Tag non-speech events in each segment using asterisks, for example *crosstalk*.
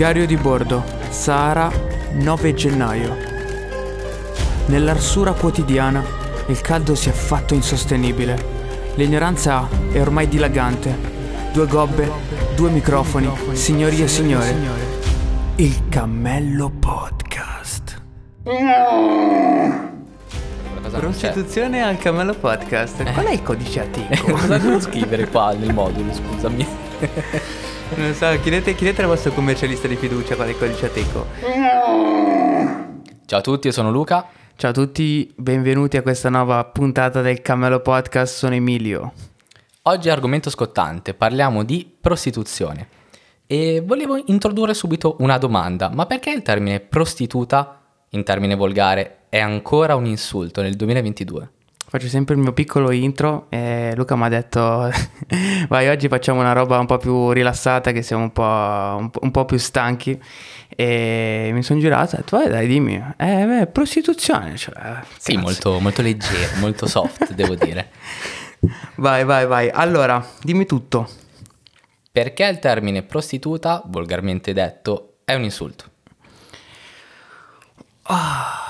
Diario di bordo, Sahara, 9 gennaio. Nell'arsura quotidiana il caldo si è fatto insostenibile. L'ignoranza è ormai dilagante. Due gobbe, due microfoni, signorie e signore. Il Cammello Podcast. Prostituzione al Cammello Podcast. Qual è il codice atico? Cosa devo scrivere qua nel modulo, scusami? *laughs* non so, chiedete, chiedete al vostro commercialista di fiducia qual è il codice atico. Ciao a tutti, io sono Luca. Ciao a tutti, benvenuti a questa nuova puntata del Cammello Podcast, sono Emilio. Oggi argomento scottante, parliamo di prostituzione. E volevo introdurre subito una domanda, ma perché il termine prostituta, in termine volgare, è ancora un insulto nel 2022? Faccio sempre il mio piccolo intro e Luca mi ha detto *laughs* vai oggi facciamo una roba un po' più rilassata che siamo un po', un po', un po più stanchi e mi sono girato e ho detto vai dai dimmi, eh beh, prostituzione. Cioè, sì, molto, molto leggero, molto soft *laughs* devo dire. Vai vai vai, allora dimmi tutto. Perché il termine prostituta, volgarmente detto, è un insulto? Ah. Allora,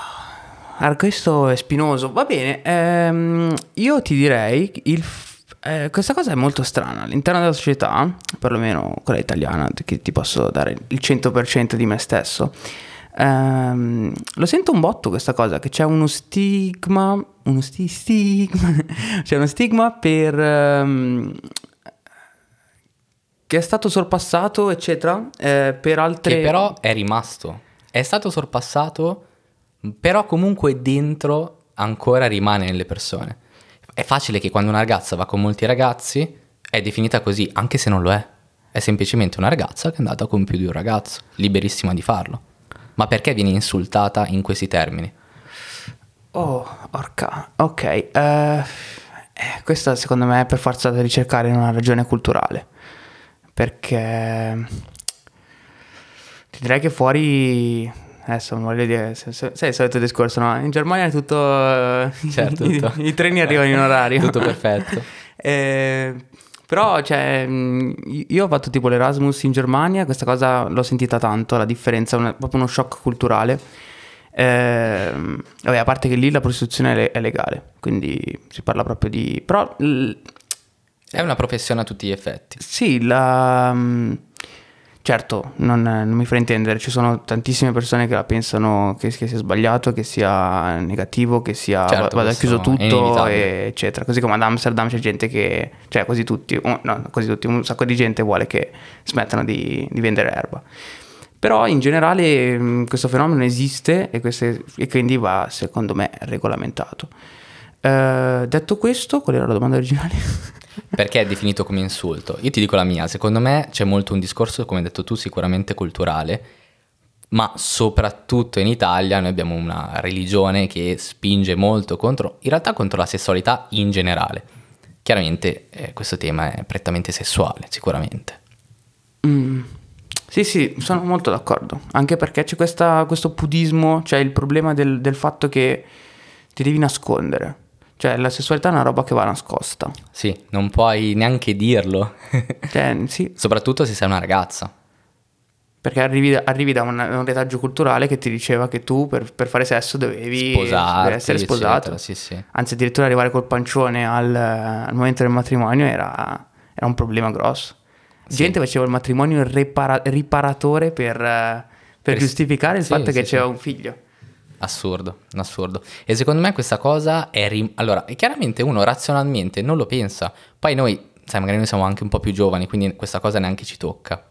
questo è spinoso. Va bene, ehm, io ti direi, il, eh, questa cosa è molto strana. All'interno della società, perlomeno quella italiana, che ti posso dare il 100% di me stesso, ehm, lo sento un botto questa cosa, che c'è uno stigma, uno sti- stigma, *laughs* c'è uno stigma per... Ehm, che è stato sorpassato, eccetera, eh, per altre... Che però è rimasto. È stato sorpassato però comunque dentro ancora rimane nelle persone. È facile che quando una ragazza va con molti ragazzi è definita così, anche se non lo è. È semplicemente una ragazza che è andata con più di un ragazzo, liberissima di farlo. Ma perché viene insultata in questi termini? Oh, orca, ok. Uh, eh, questa secondo me è per forza da ricercare in una ragione culturale. Perché ti direi che fuori adesso non voglio dire, sai il solito discorso, no? In Germania è tutto... Certo, *laughs* i, tutto. i, treni arrivano in orario. tutto perfetto. *laughs* eh, però, cioè, io ho fatto tipo l'Erasmus in Germania, questa cosa l'ho sentita tanto, la differenza, è proprio uno shock culturale. Eh, vabbè, a parte che lì la prostituzione è legale, quindi si parla proprio di... Però... È una professione a tutti gli effetti. Sì, la Certo, non, non, mi fraintendere, ci sono tantissime persone che la pensano che, che sia sbagliato, che sia negativo, che sia certo, vada chiuso tutto, eccetera. Così come ad Amsterdam c'è gente che, cioè quasi tutti, no, quasi tutti, un sacco di gente vuole che smettano di, di vendere erba. Però in generale questo fenomeno esiste e, queste, e quindi va, secondo me, regolamentato. Uh, detto questo, qual era la domanda originale? *laughs* Perché è definito come insulto? Io ti dico la mia, secondo me c'è molto un discorso, come hai detto tu, sicuramente culturale, ma soprattutto in Italia noi abbiamo una religione che spinge molto contro, in realtà contro la sessualità in generale. Chiaramente eh, questo tema è prettamente sessuale, sicuramente. Mm. Sì, sì, sono molto d'accordo, anche perché c'è questa, questo pudismo, cioè il problema del, del fatto che ti devi nascondere. Cioè, la sessualità è una roba che va nascosta. Sì, non puoi neanche dirlo. cioè, sì. Soprattutto se sei una ragazza. Perché arrivi, arrivi da un, un, retaggio culturale che ti diceva che tu per, per fare sesso dovevi Sposarti, essere sposato. Sì, sì. Anzi, addirittura arrivare col pancione al, al momento del matrimonio era, era, un problema grosso. Gente sì. faceva il matrimonio ripara, riparatore per, per, per giustificare il fatto che c'era un figlio. Assurdo, assurdo. E secondo me questa cosa è... Rim- allora, chiaramente uno razionalmente non lo pensa. Poi noi, sai, magari noi siamo anche un po' più giovani, quindi questa cosa neanche ci tocca.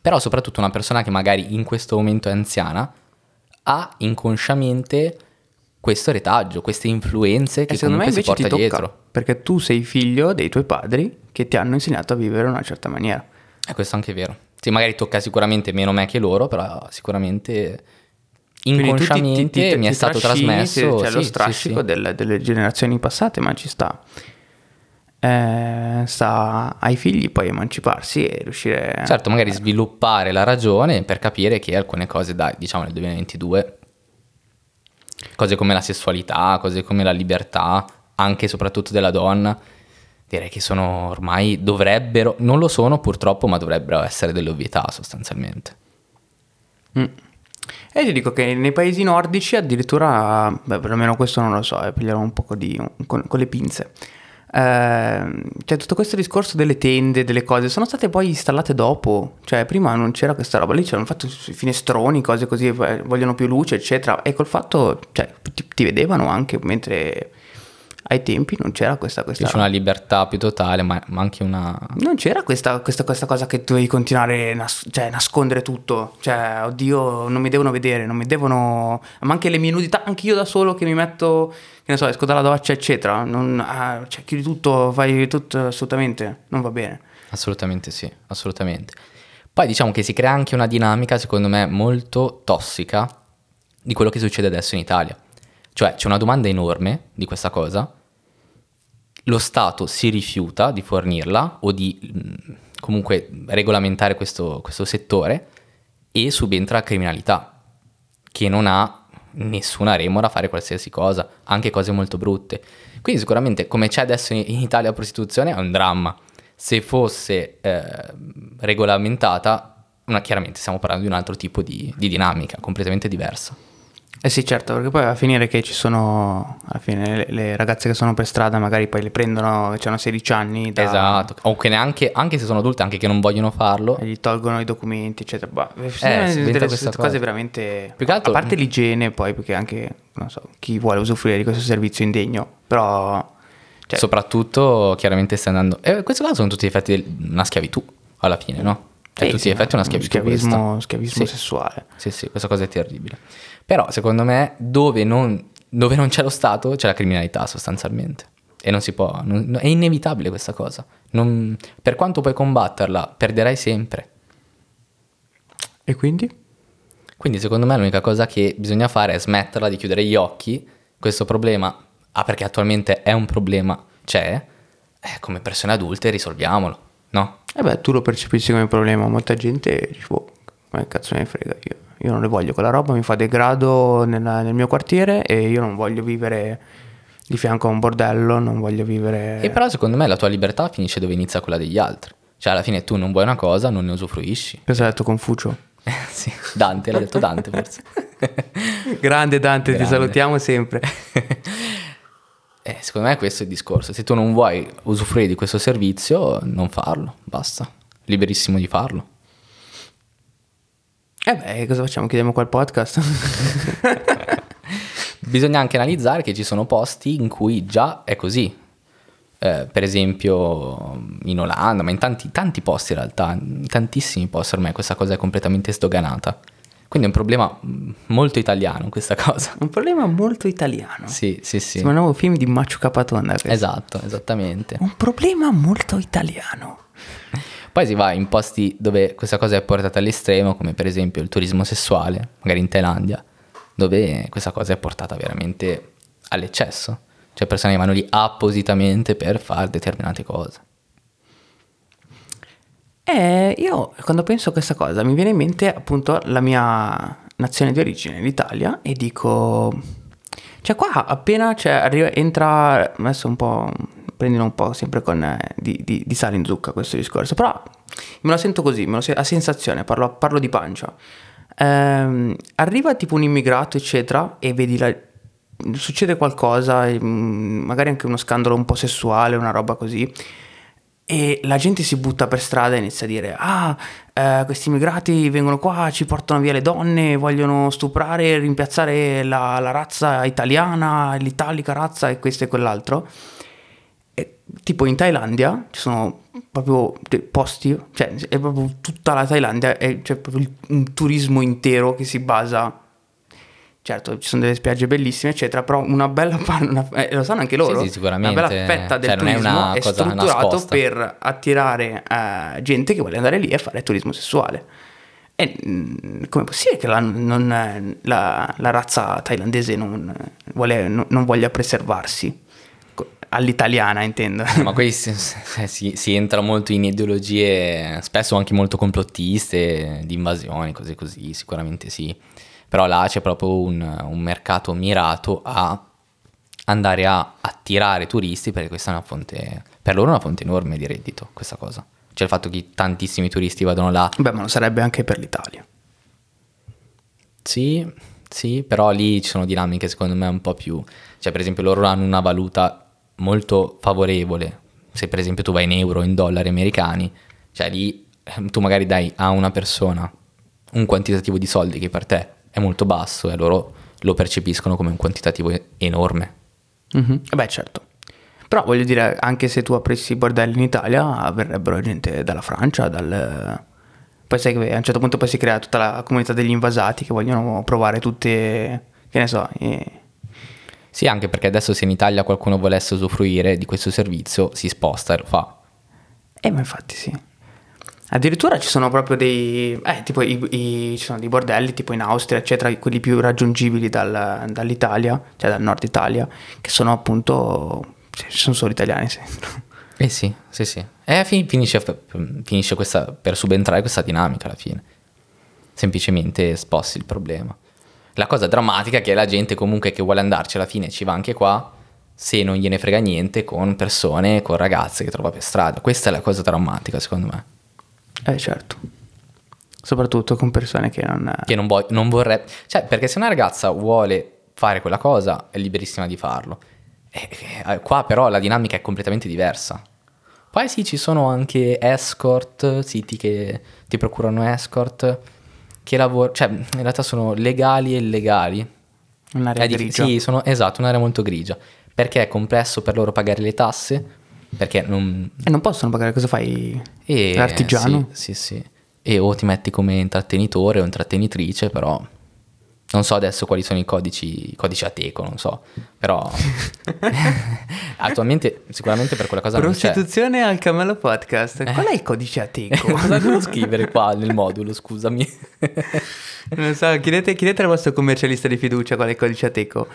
Però soprattutto una persona che magari in questo momento è anziana ha inconsciamente questo retaggio, queste influenze che secondo me invece si porta ti dietro. Tocca, perché tu sei figlio dei tuoi padri che ti hanno insegnato a vivere in una certa maniera. E questo è anche vero. Sì, magari tocca sicuramente meno me che loro, però sicuramente inconsciamente ti, ti, ti, mi è stato trasmesso c'è sì, lo strascico sì, delle, delle, generazioni passate ma ci sta. Eh, sta ai figli poi emanciparsi e riuscire certo magari a... sviluppare la ragione per capire che alcune cose dai diciamo nel 2022 cose come la sessualità cose come la libertà anche e soprattutto della donna direi che sono ormai dovrebbero non lo sono purtroppo ma dovrebbero essere delle ovvietà sostanzialmente. Mm. E ti dico che nei paesi nordici addirittura, beh, perlomeno questo non lo so, eh, pigliamo un po' di, con, con le pinze. Eh, cioè tutto questo discorso delle tende, delle cose, sono state poi installate dopo, cioè prima non c'era questa roba, lì c'erano fatto finestroni, cose così, eh, vogliono più luce, eccetera, e col fatto, cioè ti, ti vedevano anche mentre ai tempi non c'era questa, questa... C'è una libertà più totale, ma, ma anche una... Non c'era questa, questa, questa cosa che dovevi continuare a nas- cioè, nascondere tutto. Cioè, oddio, non mi devono vedere, non mi devono... Ma anche le mie nudità, anche io da solo che mi metto, che ne so, esco dalla doccia, eccetera. Non, ah, cioè, chiudi tutto, fai tutto, assolutamente, non va bene. Assolutamente sì, assolutamente. Poi diciamo che si crea anche una dinamica, secondo me, molto tossica di quello che succede adesso in Italia. Cioè c'è una domanda enorme di questa cosa, lo Stato si rifiuta di fornirla o di mh, comunque regolamentare questo, questo settore e subentra la criminalità che non ha nessuna remora a fare qualsiasi cosa, anche cose molto brutte. Quindi sicuramente come c'è adesso in Italia la prostituzione è un dramma. Se fosse eh, regolamentata, una, chiaramente stiamo parlando di un altro tipo di, di dinamica, completamente diversa. Eh sì, certo, perché poi a finire che ci sono, alla fine, le, le ragazze che sono per strada magari poi le prendono, hanno 16 anni. Da... Esatto, o che neanche, anche se sono adulte, anche che non vogliono farlo. E gli tolgono i documenti, eccetera. Bah, eh, delle, delle cose cosa. veramente... Più che altro... A parte l'igiene poi, perché anche, non so, chi vuole usufruire di questo servizio indegno, però... Cioè... Soprattutto, chiaramente stai andando... E eh, questo caso sono tutti gli effetti di una schiavitù, alla fine, no? Cioè, tutti gli effetti è una schiavitù Schiavismo, schiavismo sì. sessuale. Sì, sì, questa cosa è terribile. Però secondo me dove non, dove non c'è lo Stato c'è la criminalità sostanzialmente. E non si può, non, è inevitabile questa cosa. Non, per quanto puoi combatterla, perderai sempre. E quindi? Quindi secondo me l'unica cosa che bisogna fare è smetterla di chiudere gli occhi. Questo problema, ah perché attualmente è un problema, c'è, eh, come persone adulte risolviamolo, no? Eh beh, tu lo percepisci come problema, molta gente dice, boh, come cazzo me ne frega io io non le voglio quella roba, mi fa degrado nella, nel mio quartiere e io non voglio vivere di fianco a un bordello, non voglio vivere... E però secondo me la tua libertà finisce dove inizia quella degli altri. Cioè alla fine tu non vuoi una cosa, non ne usufruisci. Cosa ha detto Confucio? *laughs* sì, Dante, l'ha detto Dante forse. *laughs* Grande Dante, Grande. ti salutiamo sempre. *laughs* eh, secondo me questo è il discorso. Se tu non vuoi usufruire di questo servizio, non farlo, basta. Liberissimo di farlo. Eh beh, cosa facciamo? Chiediamo qual podcast? *laughs* Bisogna anche analizzare che ci sono posti in cui già è così. Eh, per esempio in Olanda, ma in tanti, tanti posti in realtà, in tantissimi posti ormai questa cosa è completamente sdoganata. Quindi è un problema molto italiano questa cosa. Un problema molto italiano. Sì, sì, sì. Sembra un nuovo film di Macio Capatonda. Questo. Esatto, esattamente. Un problema molto italiano. Poi si va in posti dove questa cosa è portata all'estremo, come per esempio il turismo sessuale, magari in Thailandia, dove questa cosa è portata veramente all'eccesso. Cioè persone che vanno lì appositamente per fare determinate cose. Eh, io quando penso a questa cosa mi viene in mente appunto la mia nazione di origine, l'Italia, e dico... Cioè qua appena cioè, arriva, entra, adesso un po' prendilo un po' sempre con eh, di, di, di, sale in zucca questo discorso, però me lo sento così, me lo sento, a sensazione, parlo, parlo di pancia. Ehm, arriva tipo un immigrato, eccetera, e vedi la, succede qualcosa, mm, magari anche uno scandalo un po' sessuale, una roba così, e la gente si butta per strada e inizia a dire, ah, eh, questi immigrati vengono qua, ci portano via le donne, vogliono stuprare rimpiazzare la, la razza italiana, l'italica razza e questo e quell'altro tipo in Thailandia ci sono proprio posti, cioè è proprio tutta la Thailandia, c'è proprio un turismo intero che si basa certo ci sono delle spiagge bellissime eccetera però una bella *laughs* una, eh, lo sanno anche loro? sì, sì, sicuramente una bella fetta del cioè, turismo è, è strutturato per attirare uh, gente che vuole andare lì e fare turismo sessuale. E mm, come è possibile che la, non, la, la razza thailandese non, vuole, non, non voglia preservarsi all'italiana intendo. Ma qui si, si, si, entra molto in ideologie, spesso anche molto complottiste, di invasioni, cose così, sicuramente sì. Però là c'è proprio un, un mercato mirato a andare a attirare turisti perché questa è una fonte, per loro è una fonte enorme di reddito, questa cosa. Cioè il fatto che tantissimi turisti vadano là. Beh, ma lo sarebbe anche per l'Italia. Sì, sì, però lì ci sono dinamiche secondo me un po' più... Cioè per esempio loro hanno una valuta molto favorevole. Se per esempio tu vai in euro o in dollari americani, cioè lì eh, tu magari dai a una persona un quantitativo di soldi che per te è molto basso e loro lo percepiscono come un quantitativo enorme. Mhm. Eh Beh, certo. Però voglio dire, anche se tu aprissi bordelli in Italia, verrebbero gente dalla Francia, dal... Poi sai che a un certo punto poi si crea tutta la comunità degli invasati che vogliono provare tutte, che ne so, i- Sì, anche perché adesso se in Italia qualcuno volesse usufruire di questo servizio si sposta e lo fa. Eh, ma infatti sì. Addirittura ci sono proprio dei... Eh, tipo i, i- ci sono dei bordelli tipo in Austria, eccetera, quelli più raggiungibili dal- dall'Italia, cioè dal nord Italia, che sono appunto... sì, sono solo italiani, sembra. Eh sì, sì, sì. E fin- finisce, finisce questa, per subentrare questa dinamica alla fine. Semplicemente sposti il problema. La cosa drammatica è che la gente comunque che vuole andarci alla fine ci va anche qua, se non gliene frega niente con persone, con ragazze che trova per strada. Questa è la cosa drammatica secondo me. Eh, certo. Soprattutto con persone che non... Che non, vuoi- non vorrei... Cioè, perché se una ragazza vuole fare quella cosa, è liberissima di farlo. E- e- qua però la dinamica è completamente diversa. Poi sì, ci sono anche escort, siti che ti procurano escort, che lavorano... Cioè, in realtà sono legali e illegali. Un'area È dif- grigia. Sì, sono, esatto, un'area molto grigia. Perché è complesso per loro pagare le tasse, perché non... E non possono pagare, cosa fai? E, L'artigiano? Sì, sì, sì. E o ti metti come intrattenitore o intrattenitrice, però non so adesso quali sono i codici, i codici Ateco, non so. Però *laughs* attualmente sicuramente per quella cosa. Prostituzione al Camello Podcast. Qual è il codice Ateco? *laughs* Cosa devo scrivere qua nel modulo, scusami? *laughs* non so, chiedete, chiedete al vostro commercialista di fiducia qual è il codice Ateco.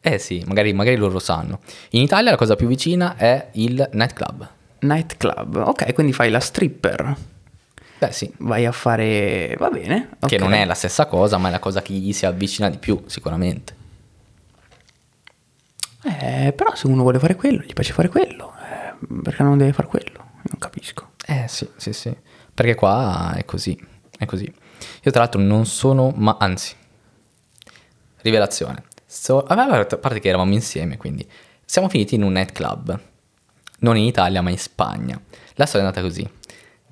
eh sì, magari, magari loro sanno. In Italia la cosa più vicina è il nightclub. Nightclub. Ok, quindi fai la stripper. Beh sì, Vai a fare... Va bene. che non è la stessa cosa, ma è la cosa che gli si avvicina di più, sicuramente. Eh, però se uno vuole fare quello, gli piace fare quello. Eh, perché non deve fare quello? Non capisco. Eh sì, sì, sì. Perché qua è così, è così. Io tra l'altro non sono, ma anzi, rivelazione. So, a parte che eravamo insieme, quindi siamo finiti in un nightclub. Non in Italia, ma in Spagna. La storia è andata così.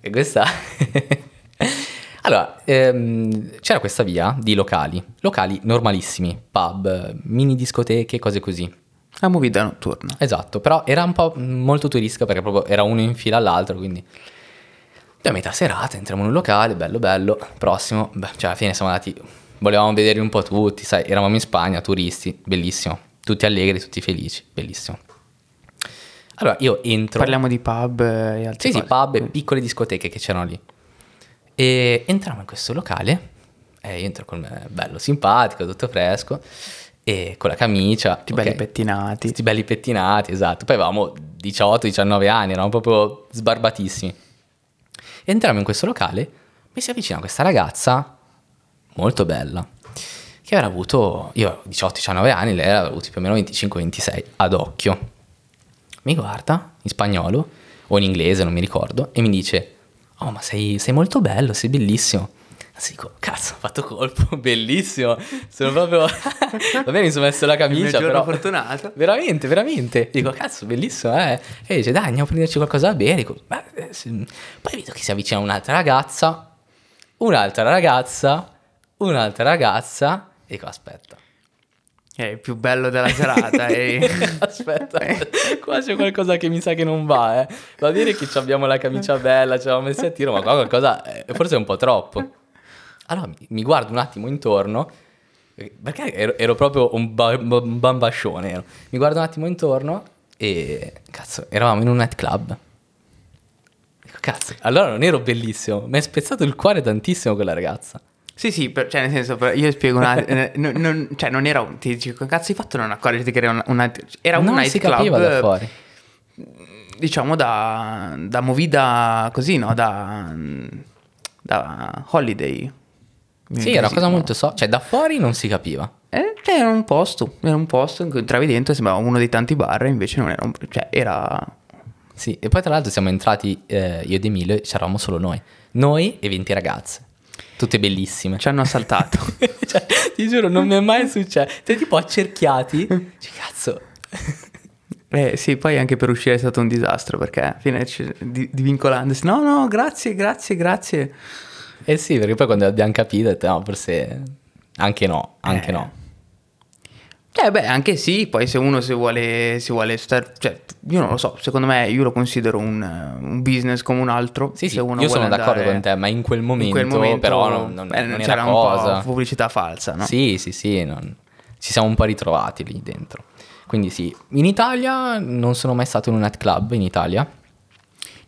E questa... *laughs* allora, ehm, c'era questa via di locali. Locali normalissimi, pub, mini discoteche, cose così. La movida notturna. Esatto, però era un po' molto turistica perché proprio era uno in fila all'altro, quindi a metà serata entriamo in un locale, bello bello, prossimo, beh, cioè alla fine siamo andati, volevamo vedere un po' tutti, sai, eravamo in Spagna, turisti, bellissimo, tutti allegri, tutti felici, bellissimo. Allora io entro... Parliamo di pub e altre Sì, sì, cose. pub e piccole discoteche che c'erano lì. E entriamo in questo locale, e entro con me, bello simpatico, tutto fresco, e con la camicia. Tutti belli ok. pettinati. Tutti belli pettinati, esatto. Poi avevamo 18-19 anni, eravamo proprio sbarbatissimi. Entriamo in questo locale, mi si avvicina questa ragazza molto bella, che avrà avuto, io avevo 18-19 anni, lei aveva avuto più o meno 25-26 ad occhio. Mi guarda in spagnolo o in inglese, non mi ricordo, e mi dice, oh ma sei, sei molto bello, sei bellissimo. Sì, dico, cazzo, ho fatto colpo, *laughs* bellissimo. Sono proprio... *laughs* Va bene, mi sono messo la Il camicia, giorno però... fortunato. *laughs* Veramente, veramente. Dico, cazzo, bellissimo, eh. E dice, dai, andiamo a prenderci qualcosa da bere. Dico, "Beh, eh, sì." Poi vedo che si avvicina un'altra ragazza, un'altra ragazza, un'altra ragazza. E dico, aspetta. È il più bello della serata. *laughs* e... Aspetta, qua c'è qualcosa che mi sa che non va, eh. Va bene che ci abbiamo la camicia bella, ci abbiamo messi a tiro, ma qua qualcosa eh, forse è un po' troppo. Allora mi, mi guardo un attimo intorno, eh, perché ero, ero proprio un, ba- un bambascione. ero. Mi guardo un attimo intorno e cazzo, eravamo in un nightclub. Dico, cazzo, allora non ero bellissimo, mi è spezzato il cuore tantissimo quella ragazza. Sì, sì, per- cioè nel senso, io spiego un *laughs* attimo, eh, non, non- cioè non era un, ti dici, come cazzo hai fatto non accorgerti che era un, un era un non si nightclub, capiva da fuori. diciamo da, da movida così, no, da, da holiday. Sì, era una cosa molto so, cioè da fuori non si capiva. Eh, cioè, era un posto, era un posto in cui entravi dentro sembrava uno dei tanti bar, invece non era un, cioè era... Sì, e poi tra l'altro siamo entrati, eh, io ed Emilio, e c'eravamo solo noi. Noi e 20 ragazze. Tutte bellissime. Ci hanno assaltato. *laughs* cioè, ti giuro, non mi è mai successo. Cioè, tipo accerchiati. *laughs* Cioè, cazzo. Eh sì, poi anche per uscire è stato un disastro perché alla fine divincolandosi, no, no, grazie, grazie, grazie. Eh sì, perché poi quando abbiamo capito, detto, no, forse anche no, anche Eh. no. Eh beh, anche sì, poi se uno si vuole, si vuole stare, cioè, io non lo so, secondo me io lo considero un, un business come un altro. Sì, sì, io sono vuole d'accordo andare- con te, ma in quel momento, in quel momento però non, non, eh, non c'era era un cosa. po' pubblicità falsa, no? Sì, sì, sì, non- ci siamo un po' ritrovati lì dentro. Quindi sì, in Italia non sono mai stato in un nightclub in Italia,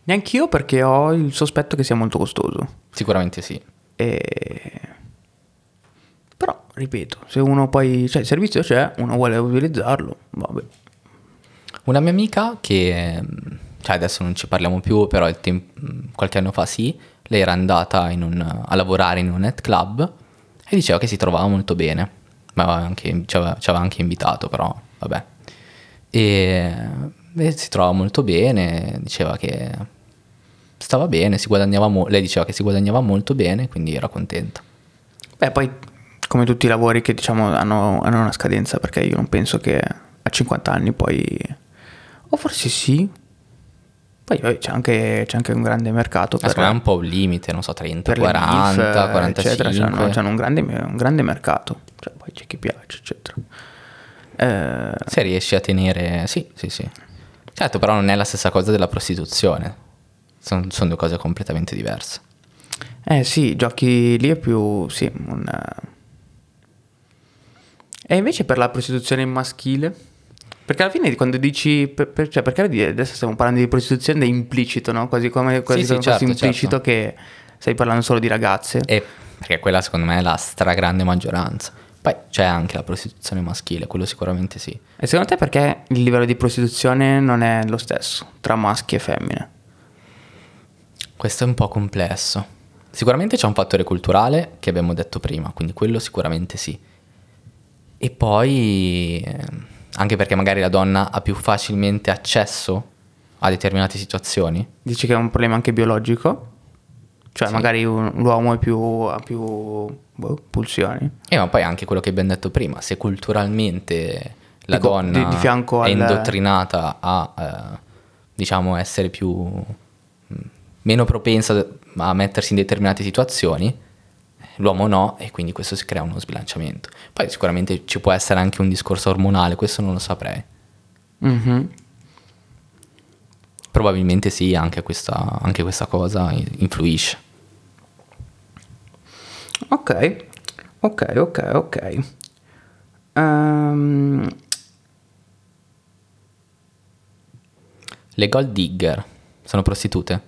Neanch'io perché ho il sospetto che sia molto costoso. sicuramente sì. E... Ripeto, se uno poi, cioè il servizio c'è, uno vuole utilizzarlo, vabbè. Una mia amica che, cioè adesso non ci parliamo più, però il tem- mh, qualche anno fa sì, lei era andata un- a lavorare in un nightclub e diceva che si trovava molto bene, ma anche, ci, aveva, ci aveva anche invitato, però vabbè. E, e si trovava molto bene, diceva che stava bene, si guadagnava mo- lei diceva che si guadagnava molto bene, quindi era contenta. Beh, poi come tutti i lavori che diciamo hanno, hanno una scadenza, perché io non penso che a 50 anni poi... O forse sì. Poi vabbè, c'è anche, c'è anche un grande mercato secondo me è un po' un limite, non so, 30, per le 40, MILF, 45. eccetera, c'hanno, c'hanno un, grande, un grande mercato. Cioè, poi c'è chi piace, eccetera. Eh, Se riesci a tenere... Sì, sì, sì. Certo, però non è la stessa cosa della prostituzione. Sono, sono due cose completamente diverse. Eh sì, giochi lì è più, sì, un... E invece per la prostituzione maschile? Perché alla fine quando dici, per- per- cioè perché adesso stiamo parlando di prostituzione è implicito, no? Quasi come quasi Sì, sì, certo, implicito che stai parlando solo di ragazze. E perché quella secondo me è la stragrande maggioranza. Poi c'è anche la prostituzione maschile, quello sicuramente sì. E secondo te perché il livello di prostituzione non è lo stesso tra maschi e femmine? Questo è un po' complesso. Sicuramente c'è un fattore culturale che abbiamo detto prima, quindi quello sicuramente sì. E poi ehm, anche perché magari la donna ha più facilmente accesso a determinate situazioni. Dici che è un problema anche biologico? Cioè Sì. magari un- l'uomo è più, ha più boh, pulsioni? E ma poi anche quello che abbiamo detto prima, se culturalmente la Dico, donna di- di fianco è al- indottrinata a, eh, diciamo, essere più, meno propensa a mettersi in determinate situazioni, l'uomo no, e quindi questo si crea uno sbilanciamento. Poi sicuramente ci può essere anche un discorso ormonale, questo non lo saprei. Mhm. Probabilmente sì, anche questa, anche questa cosa influisce. Ok, ok, ok, ok. Ehm, Le gold digger sono prostitute?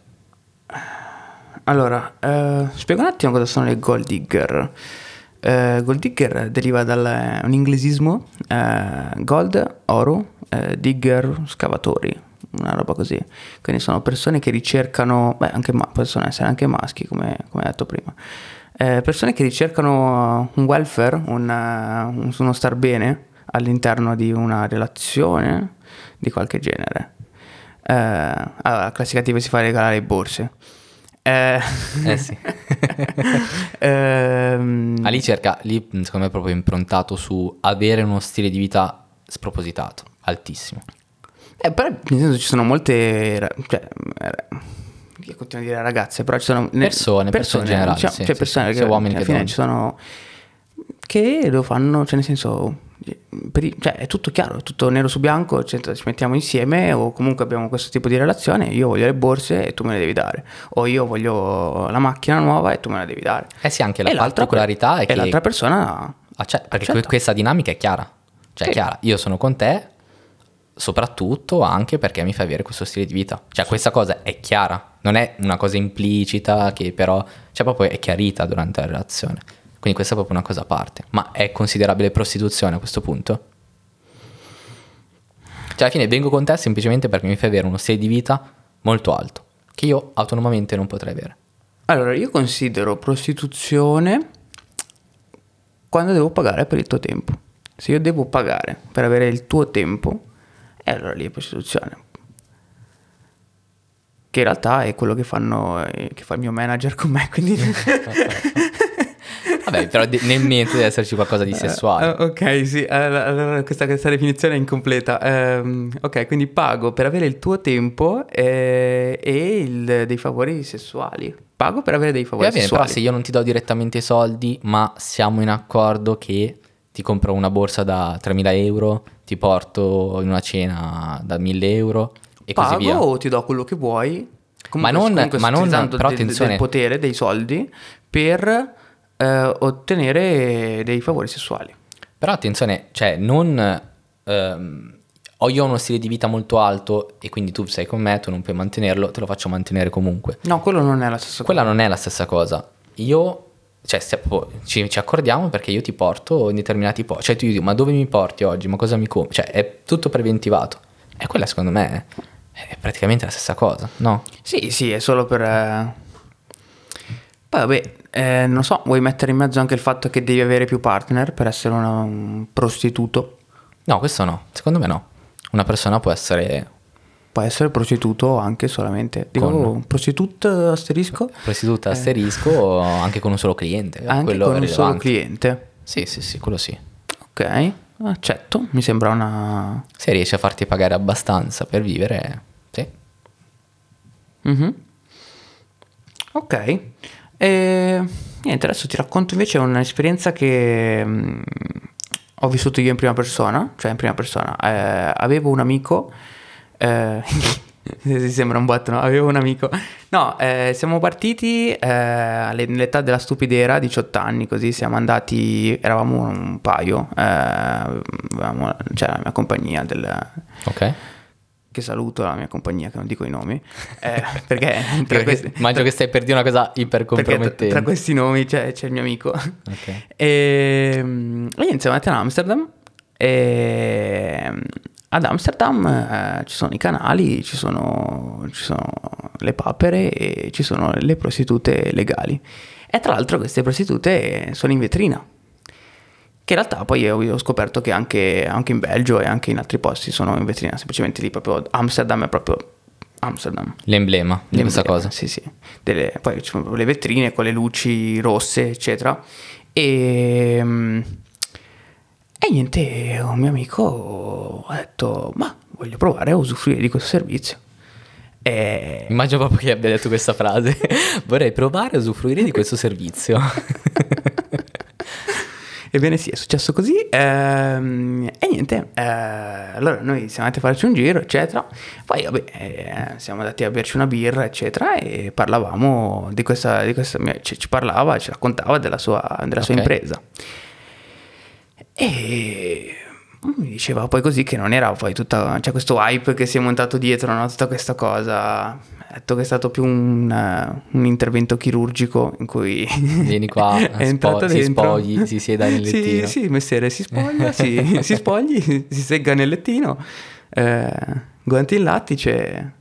Allora, eh, spiego un attimo cosa sono le gold digger. Eh, gold digger deriva da un inglesismo, eh, gold, oro, eh, digger, scavatori, una roba così. Quindi sono persone che ricercano, beh, anche ma- possono essere anche maschi, come, come detto prima. Eh, persone che ricercano un welfare, un, eh, un- uno star bene all'interno di una relazione di qualche genere. Eh, allora, classica tipo si fa regalare borse. Eh, Eh *laughs* sì. ehm, lì cerca, lì secondo me è proprio improntato su avere uno stile di vita spropositato, altissimo. eh, però nel senso ci sono molte... Cioè, io continuo a dire ragazze, però ci sono... ne- Persone, persone in generale, diciamo, sì, cioè sì, persone sì, che sia uomini alla che fine donne. ci sono... Che lo fanno, cioè nel senso... per cioè è tutto chiaro, è tutto nero su bianco, cioè, ci mettiamo insieme o comunque abbiamo questo tipo di relazione, io voglio le borse e tu me le devi dare, o io voglio la macchina nuova e tu me la devi dare. Eh sì, anche la E l'altra- particolarità è e che l'altra persona acce- perché accetta. questa dinamica è chiara. Cioè è Sì. chiara, io sono con te soprattutto anche perché mi fai avere questo stile di vita. Cioè questa cosa è chiara, non è una cosa implicita che però, cioè proprio è chiarita durante la relazione. Quindi questa è proprio una cosa a parte. Ma è considerabile prostituzione a questo punto? Cioè alla fine vengo con te semplicemente perché mi fai avere uno stile di vita molto alto, che io autonomamente non potrei avere. Allora, io considero prostituzione quando devo pagare per il tuo tempo. Se io devo pagare per avere il tuo tempo, e allora lì è prostituzione. che in realtà è quello che fanno eh, che fa il mio manager con me, quindi *laughs* *laughs* Vabbè, però de- nel mente deve esserci qualcosa di sessuale. Eh, ok, sì, allora questa, questa definizione è incompleta. Ehm, ok, quindi pago per avere il tuo tempo eh, e il- dei favori sessuali. Pago per avere dei Va favori bene, però sessuali. se io non ti do direttamente i soldi, ma siamo in accordo che ti compro una borsa da 3.000 euro, ti porto in una cena da 1.000 euro e così Pago via. o ti do quello che vuoi. Ma non- comunque ma non- però del- attenzione. del potere, dei soldi per eh, ottenere dei favori sessuali. Però attenzione, cioè non... ehm, ho io uno stile di vita molto alto e quindi tu sei con me, tu non puoi mantenerlo, te lo faccio mantenere comunque. No, quello non è la stessa Quella non è la stessa cosa. Io, cioè, stia- po- ci, ci accordiamo perché io ti porto in determinati posti. Cioè, tu dici, ma dove mi porti oggi? Ma cosa mi compri? Cioè, è tutto preventivato. E quella, secondo me, è, è praticamente la stessa cosa, no? cosa. Sì, sì, è solo per... eh, Poi vabbè, eh, non so, vuoi mettere in mezzo anche il fatto che devi avere più partner per essere una- un prostituto? No, questo no. Secondo me no. Una persona può essere Può essere prostituto anche solamente. Dico, Con- prostitut asterisco? prostituta asterisco anche con un solo cliente. Eh. Anche quello con un solo cliente. Sì, sì, sì, quello sì. Ok, accetto. Mi sembra una... Se riesci a farti pagare abbastanza per vivere, sì. Mhm. Ok. E niente, adesso ti racconto invece un'esperienza che mm, ho vissuto io in prima persona, cioè in prima persona. Eh, avevo un amico, eh, *laughs* si sembra un botto, no? Avevo un amico. No, eh, siamo partiti eh, nell'età della stupidera, 18 anni, così siamo andati, eravamo un paio, eh, avevamo- c'era la mia compagnia del, Ok. Che saluto la mia compagnia, che non dico i nomi, eh, *laughs* perché tra questi, immagino che stai per dire una cosa iper compromettente. tra questi nomi c'è, c'è il mio amico. Ok. E, mm, e niente, siamo andati ad Amsterdam. E mm, ad Amsterdam eh, ci sono i canali, ci sono, ci sono le papere e ci sono le prostitute legali. E tra l'altro queste prostitute sono in vetrina. Che in realtà poi ho, ho scoperto che anche, anche in Belgio e anche in altri posti sono in vetrina, semplicemente lì proprio Amsterdam è proprio Amsterdam. L'emblema di questa L'emblema, cosa. Sì, sì. Delle- poi ci sono le vetrine con le luci rosse, eccetera. E, mm, e niente, un mio amico ha detto, ma voglio provare a usufruire di questo servizio. E Immagino proprio che abbia detto questa frase. *laughs* Vorrei provare a usufruire di questo servizio. *laughs* Ebbene sì, è successo così. ehm, e niente, eh, allora noi siamo andati a farci un giro, eccetera. Poi vabbè, eh, siamo andati a berci una birra, eccetera, e parlavamo di questa, di questa ci, ci parlava, ci raccontava della sua, della sua Ok. impresa. E mi diceva poi così che non era poi tutta, c'è questo hype che si è montato dietro, no? tutta questa cosa. Detto che è stato più un, eh, un intervento chirurgico in cui Vieni qua, *laughs* è entrato spo- si spogli, si sieda nel Sì, lettino. Sì, mestiere, si spoglia, si, *laughs* si spogli, si segga nel lettino, eh, guanti in lattice.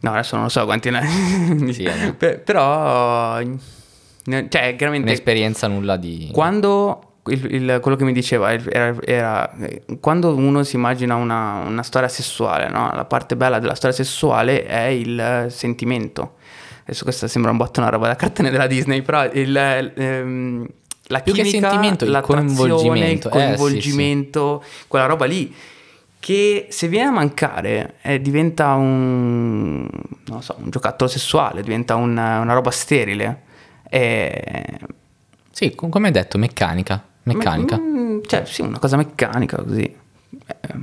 No, adesso non lo so quanti in Sì, eh. *laughs* Pe- Però, ne- cioè, chiaramente, Un'esperienza nulla di... quando il- il- quello che mi diceva era, era- eh, quando uno si immagina una, una storia sessuale, no? la parte bella della storia sessuale è il sentimento. Adesso questa sembra un botto una roba da cartone della Disney, però il, ehm, la Più che chimica, sentimento, il coinvolgimento. il Eh, sì, coinvolgimento, quella roba lì che se viene a mancare eh, diventa un, non so, un giocattolo sessuale, diventa una, una roba sterile. E Sì, com- come hai detto, meccanica. Meccanica. Mm, cioè, sì, una cosa meccanica così. Eh,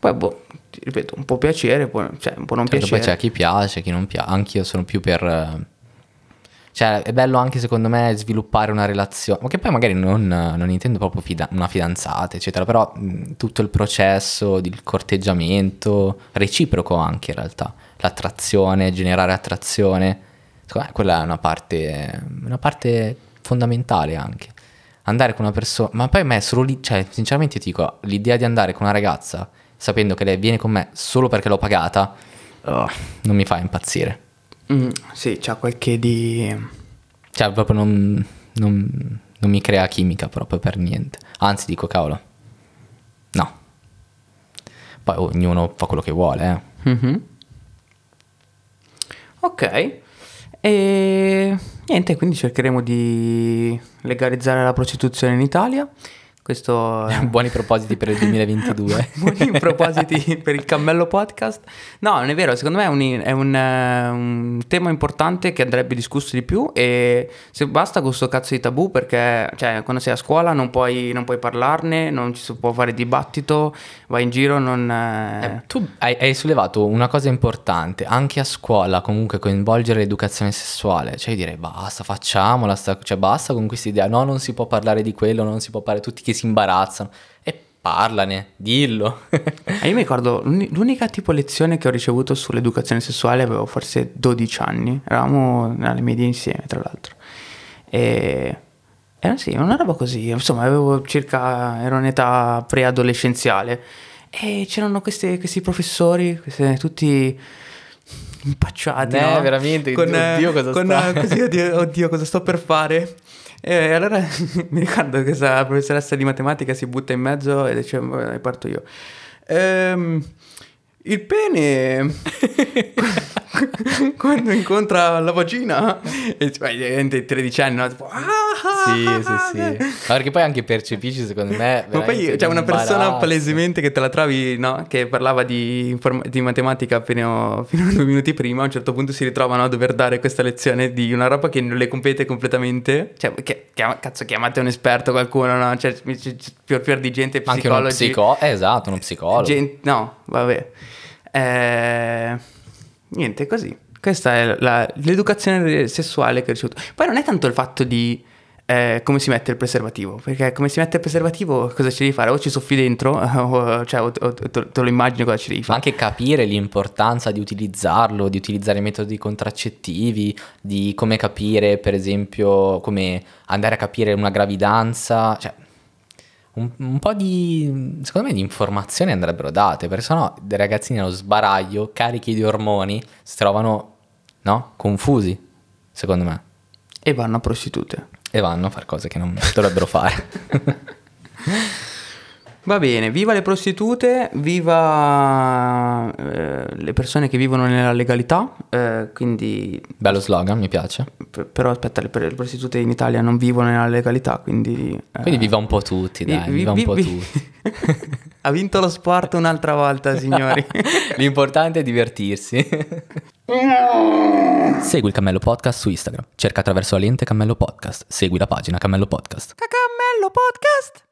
poi, boh, ti ripeto, un po' piacere, poi, cioè, un po' non Certo, poi piacere. c'è chi piace, chi non piace. Anch'io sono più per... eh, Cioè, è bello anche secondo me sviluppare una relazione, ma che poi magari non, non intendo proprio fida- una fidanzata, eccetera, però mh, tutto il processo del corteggiamento, reciproco anche in realtà, l'attrazione, generare attrazione, secondo me quella è una parte, una parte fondamentale anche. Andare con una persona, ma poi a me solo lì, cioè sinceramente ti dico, l'idea di andare con una ragazza sapendo che lei viene con me solo perché l'ho pagata, oh, non mi fa impazzire. Mm, sì, c'ha qualche di... Cioè, proprio non, non- non mi crea chimica proprio per niente. Anzi, dico, cavolo, no. Poi ognuno fa quello che vuole, eh. Mhm. Ok. E niente, quindi cercheremo di legalizzare la prostituzione in Italia. Questo *laughs* Buoni propositi per il *laughs* 2022. Buoni propositi per il cammello podcast. No, non è vero, secondo me è, un, è un, eh, un tema importante che andrebbe discusso di più e se basta con questo cazzo di tabù perché cioè, quando sei a scuola non puoi, non puoi parlarne, non ci si può fare dibattito, vai in giro, non... eh, Eh, tu hai, hai sollevato una cosa importante, anche a scuola comunque coinvolgere l'educazione sessuale, cioè dire basta, facciamola, sta- cioè basta con questa idea, no non si può parlare di quello, non si può parlare, tutti che si imbarazzano, e parlane, dillo. E io mi ricordo l'uni- l'unica tipo lezione che ho ricevuto sull'educazione sessuale avevo forse 12 anni, eravamo alle medie insieme tra l'altro. E era sì, una roba così, insomma avevo circa, ero in età preadolescenziale e c'erano questi, questi professori, questi- tutti impacciati, Eh, no? veramente, con, oddio, cosa con, sta- così, oddio, oddio, cosa sto per fare? E allora *laughs* mi ricordo che questa professoressa di matematica si butta in mezzo e dice, "Vabbè, parto io. Ehm, il pene *laughs* *laughs* quando incontra la vagina e cioè, diventa 13 anni, no? Tipo, "Ah, sì, sì, sì. *laughs* Ma perché poi anche percepisci, secondo me... Ma poi c'è una persona palesemente che te la trovi, no? Che parlava di, inform- di matematica fino, fino a due minuti prima. A un certo punto si ritrovano a dover dare questa lezione di una roba che non le compete completamente. Cioè, che, chiama- cazzo, chiamate un esperto qualcuno, no? Cioè, c'è, c'è più, più di gente Ma anche uno psicologi. psicologo, esatto, uno psicologo. Gen- no, vabbè. Eh, niente, così. Questa è la- l'educazione sessuale che ho ricevuto. Poi non è tanto il fatto di eh, come si mette il preservativo, perché come si mette il preservativo cosa ci devi fare? O ci soffi dentro, *laughs* o, cioè, o- o- te, te lo immagini cosa ci devi Ma fare. anche capire l'importanza di utilizzarlo, di utilizzare metodi contraccettivi, di come capire, per esempio, come andare a capire una gravidanza, cioè un, un po' di, secondo me, di informazioni andrebbero date, perché sennò dei ragazzini allo sbaraglio, carichi di ormoni, si trovano, no, confusi, secondo me, E vanno a prostitute. e vanno a fare cose che non dovrebbero fare. *laughs* Va bene, viva le prostitute, viva eh, le persone che vivono nella legalità, eh, quindi Bello slogan, mi piace. p- però aspetta, le, le prostitute in Italia non vivono nella legalità, quindi... eh, Quindi viva un po' tutti, vi- dai, vi- viva un vi- po' vi- tutti. *laughs* ha vinto lo sport un'altra volta, signori. *laughs* L'importante è divertirsi. Segui il Cammello Podcast su Instagram. Cerca attraverso la lente Cammello Podcast. Segui la pagina Cammello Podcast. Cacammello podcast!